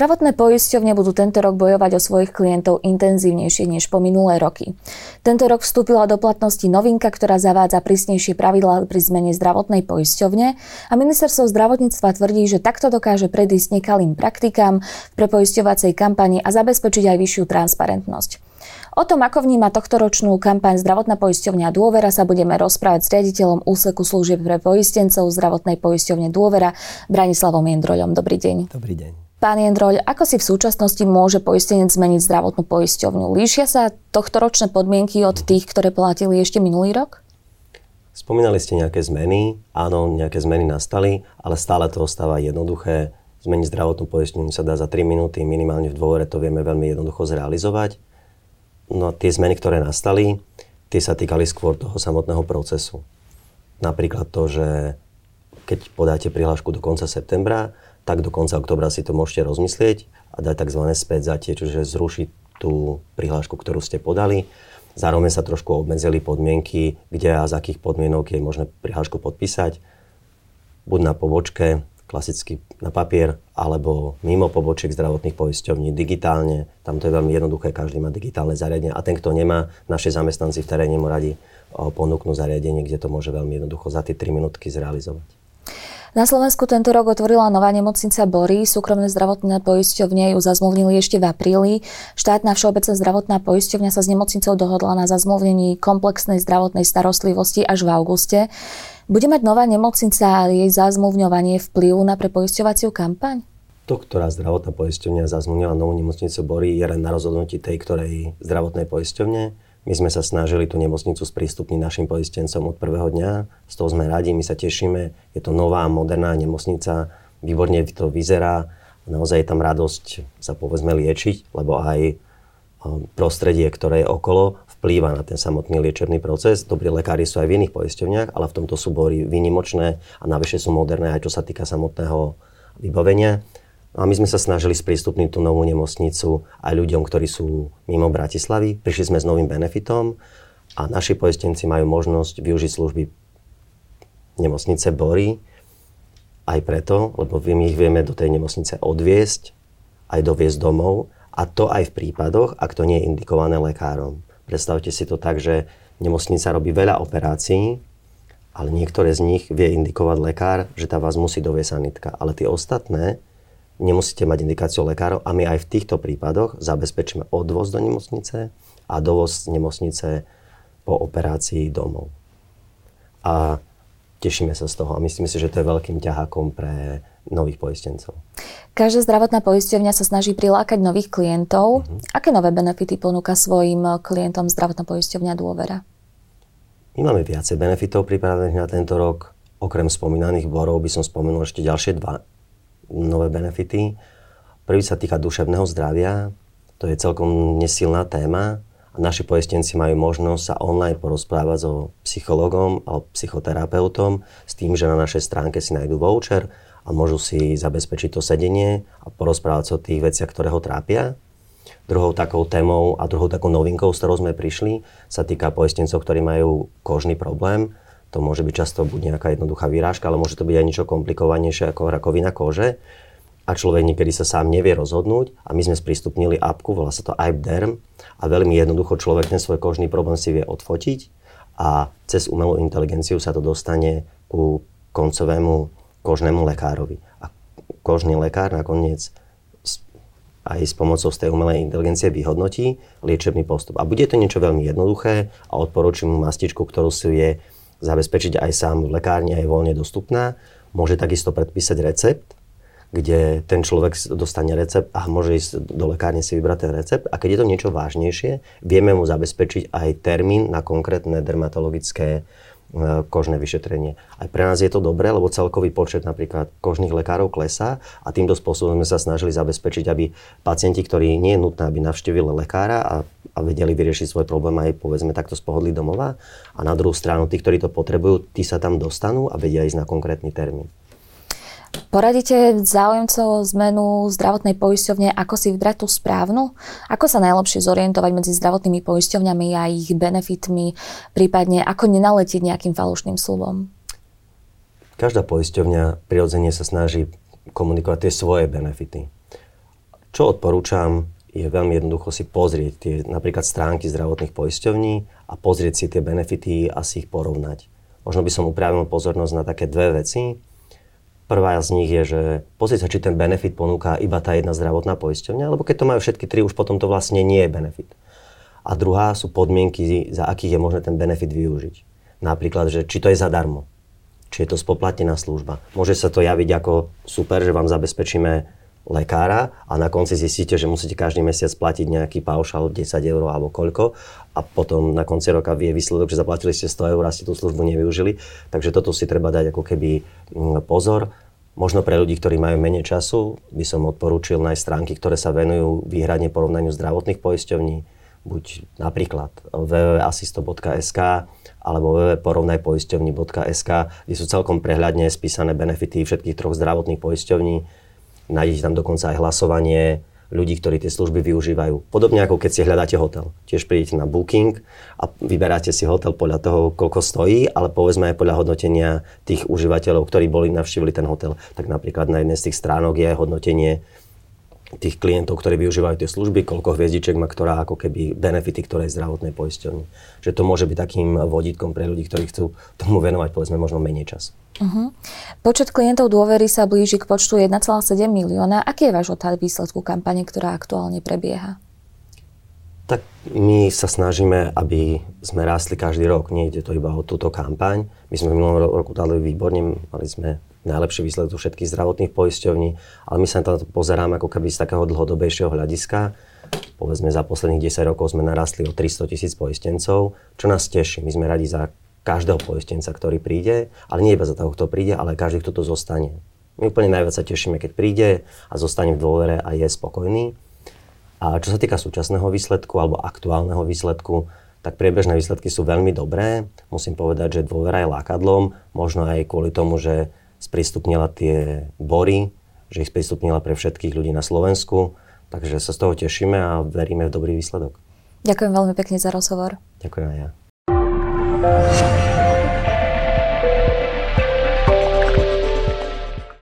Zdravotné poisťovne budú tento rok bojovať o svojich klientov intenzívnejšie než po minulé roky. Tento rok vstúpila do platnosti novinka, ktorá zavádza prísnejšie pravidlá pri zmene zdravotnej poisťovne a ministerstvo zdravotníctva tvrdí, že takto dokáže predísť nekalým praktikám v prepoisťovacej kampani a zabezpečiť aj vyššiu transparentnosť. O tom, ako vníma tohtoročnú kampaň zdravotná poisťovňa Dôvera, sa budeme rozprávať s riaditeľom úseku služieb pre poistencov zdravotnej poisťovne Dôvera Branislavom Jendroľom. Dobrý deň. Dobrý deň. Pán Jendroľ, ako si v súčasnosti môže poistenec zmeniť zdravotnú poisťovňu? Líšia sa tohto ročné podmienky od tých, ktoré platili ešte minulý rok? Spomínali ste nejaké zmeny, áno, nejaké zmeny nastali, ale stále to ostáva jednoduché. Zmeniť zdravotnú poisťovňu sa dá za 3 minúty, minimálne v dôvore to vieme veľmi jednoducho zrealizovať. No tie zmeny, ktoré nastali, tie sa týkali skôr toho samotného procesu. Napríklad to, že keď podáte prihlášku do konca septembra, tak do konca oktobra si to môžete rozmyslieť a dať tzv. späť zatie, čiže zrušiť tú prihlášku, ktorú ste podali. Zároveň sa trošku obmedzili podmienky, kde a z akých podmienok je možné prihlášku podpísať. Buď na pobočke, klasicky na papier, alebo mimo pobočiek zdravotných poisťovní digitálne. Tam to je veľmi jednoduché, každý má digitálne zariadenie a ten, kto nemá, naši zamestnanci v teréne mu radi ponúknú zariadenie, kde to môže veľmi jednoducho za tie 3 minútky zrealizovať. Na Slovensku tento rok otvorila nová nemocnica Bory. Súkromné zdravotné poisťovne ju zazmluvnili ešte v apríli. Štátna všeobecná zdravotná poisťovňa sa s nemocnicou dohodla na zazmluvnení komplexnej zdravotnej starostlivosti až v auguste. Bude mať nová nemocnica a jej zazmluvňovanie vplyv na prepoisťovaciu kampaň? To, ktorá zdravotná poisťovňa zazmluvnila novú nemocnicu Bory, je len na rozhodnutí tej, ktorej zdravotnej poisťovne my sme sa snažili tú nemocnicu sprístupniť našim poistencom od prvého dňa. Z toho sme radi, my sa tešíme. Je to nová, moderná nemocnica, výborne to vyzerá. Naozaj je tam radosť sa povedzme liečiť, lebo aj prostredie, ktoré je okolo, vplýva na ten samotný liečebný proces. Dobrí lekári sú aj v iných poisťovniach, ale v tomto sú výnimočné a navyše sú moderné aj čo sa týka samotného vybavenia. No a my sme sa snažili sprístupniť tú novú nemocnicu aj ľuďom, ktorí sú mimo Bratislavy. Prišli sme s novým benefitom a naši poistenci majú možnosť využiť služby nemocnice Bory aj preto, lebo my ich vieme do tej nemocnice odviesť, aj doviesť domov a to aj v prípadoch, ak to nie je indikované lekárom. Predstavte si to tak, že nemocnica robí veľa operácií, ale niektoré z nich vie indikovať lekár, že tá vás musí doviesť sanitka. Ale tie ostatné nemusíte mať indikáciu lekárov a my aj v týchto prípadoch zabezpečíme odvoz do nemocnice a dovoz z nemocnice po operácii domov. A tešíme sa z toho a myslím si, že to je veľkým ťahákom pre nových poistencov. Každá zdravotná poisťovňa sa snaží prilákať nových klientov. Uh-huh. Aké nové benefity ponúka svojim klientom zdravotná poisťovňa Dôvera? My máme viacej benefitov pripravených na tento rok. Okrem spomínaných borov by som spomenul ešte ďalšie dva nové benefity. Prvý sa týka duševného zdravia. To je celkom nesilná téma. Naši poistenci majú možnosť sa online porozprávať so psychologom alebo psychoterapeutom s tým, že na našej stránke si nájdú voucher a môžu si zabezpečiť to sedenie a porozprávať sa o tých veciach, ktoré ho trápia. Druhou takou témou a druhou takou novinkou, s ktorou sme prišli, sa týka poistencov, ktorí majú kožný problém to môže byť často buď nejaká jednoduchá výrážka, ale môže to byť aj niečo komplikovanejšie ako rakovina kože. A človek niekedy sa sám nevie rozhodnúť a my sme sprístupnili apku, volá sa to iPderm a veľmi jednoducho človek ten svoj kožný problém si vie odfotiť a cez umelú inteligenciu sa to dostane ku koncovému kožnému lekárovi. A kožný lekár nakoniec aj s pomocou z tej umelej inteligencie vyhodnotí liečebný postup. A bude to niečo veľmi jednoduché a odporúčam mu mastičku, ktorú si je zabezpečiť aj sám v lekárni a je voľne dostupná. Môže takisto predpísať recept, kde ten človek dostane recept a môže ísť do lekárne si vybrať ten recept. A keď je to niečo vážnejšie, vieme mu zabezpečiť aj termín na konkrétne dermatologické kožné vyšetrenie. Aj pre nás je to dobré, lebo celkový počet napríklad kožných lekárov klesá a týmto spôsobom sme sa snažili zabezpečiť, aby pacienti, ktorí nie je nutné, aby navštívili lekára a, a vedeli vyriešiť svoj problém aj povedzme takto z domova a na druhú stranu tí, ktorí to potrebujú, tí sa tam dostanú a vedia ísť na konkrétny termín. Poradíte záujemcov zmenu zdravotnej poisťovne, ako si vybrať tú správnu? Ako sa najlepšie zorientovať medzi zdravotnými poisťovňami a ich benefitmi, prípadne ako nenaletieť nejakým falošným slubom? Každá poisťovňa prirodzene sa snaží komunikovať tie svoje benefity. Čo odporúčam, je veľmi jednoducho si pozrieť tie napríklad stránky zdravotných poisťovní a pozrieť si tie benefity a si ich porovnať. Možno by som upravil pozornosť na také dve veci. Prvá z nich je, že pozrieť sa, či ten benefit ponúka iba tá jedna zdravotná poisťovňa, alebo keď to majú všetky tri, už potom to vlastne nie je benefit. A druhá sú podmienky, za akých je možné ten benefit využiť. Napríklad, že či to je zadarmo, či je to spoplatnená služba. Môže sa to javiť ako super, že vám zabezpečíme lekára a na konci zistíte, že musíte každý mesiac platiť nejaký paušal 10 eur alebo koľko a potom na konci roka vie výsledok, že zaplatili ste 100 eur a ste tú službu nevyužili. Takže toto si treba dať ako keby mm, pozor. Možno pre ľudí, ktorí majú menej času, by som odporúčil nájsť stránky, ktoré sa venujú výhradne porovnaniu zdravotných poisťovní, buď napríklad www.asisto.sk alebo www.porovnajpoisťovní.sk, kde sú celkom prehľadne spísané benefity všetkých troch zdravotných poisťovní nájdete tam dokonca aj hlasovanie ľudí, ktorí tie služby využívajú. Podobne ako keď si hľadáte hotel. Tiež prídete na booking a vyberáte si hotel podľa toho, koľko stojí, ale povedzme aj podľa hodnotenia tých užívateľov, ktorí boli navštívili ten hotel. Tak napríklad na jednej z tých stránok je hodnotenie tých klientov, ktorí využívajú tie služby, koľko hviezdiček má ktorá ako keby benefity ktorej zdravotnej poisťovne. Že to môže byť takým vodítkom pre ľudí, ktorí chcú tomu venovať povedzme možno menej čas. Uh-huh. Počet klientov dôvery sa blíži k počtu 1,7 milióna. Aký je váš odhad výsledku kampane, ktorá aktuálne prebieha? Tak my sa snažíme, aby sme rástli každý rok. Nie ide to iba o túto kampaň. My sme v minulom roku dali výborne, mali sme najlepší výsledok všetkých zdravotných poisťovní, ale my sa na to pozeráme ako keby z takého dlhodobejšieho hľadiska. Povedzme, za posledných 10 rokov sme narastli o 300 tisíc poistencov, čo nás teší. My sme radi za každého poistenca, ktorý príde, ale nie iba za toho, kto príde, ale každý, kto tu zostane. My úplne najviac sa tešíme, keď príde a zostane v dôvere a je spokojný. A čo sa týka súčasného výsledku alebo aktuálneho výsledku, tak priebežné výsledky sú veľmi dobré. Musím povedať, že dôvera je lákadlom, možno aj kvôli tomu, že sprístupnila tie bory, že ich sprístupnila pre všetkých ľudí na Slovensku. Takže sa z toho tešíme a veríme v dobrý výsledok. Ďakujem veľmi pekne za rozhovor. Ďakujem aj ja.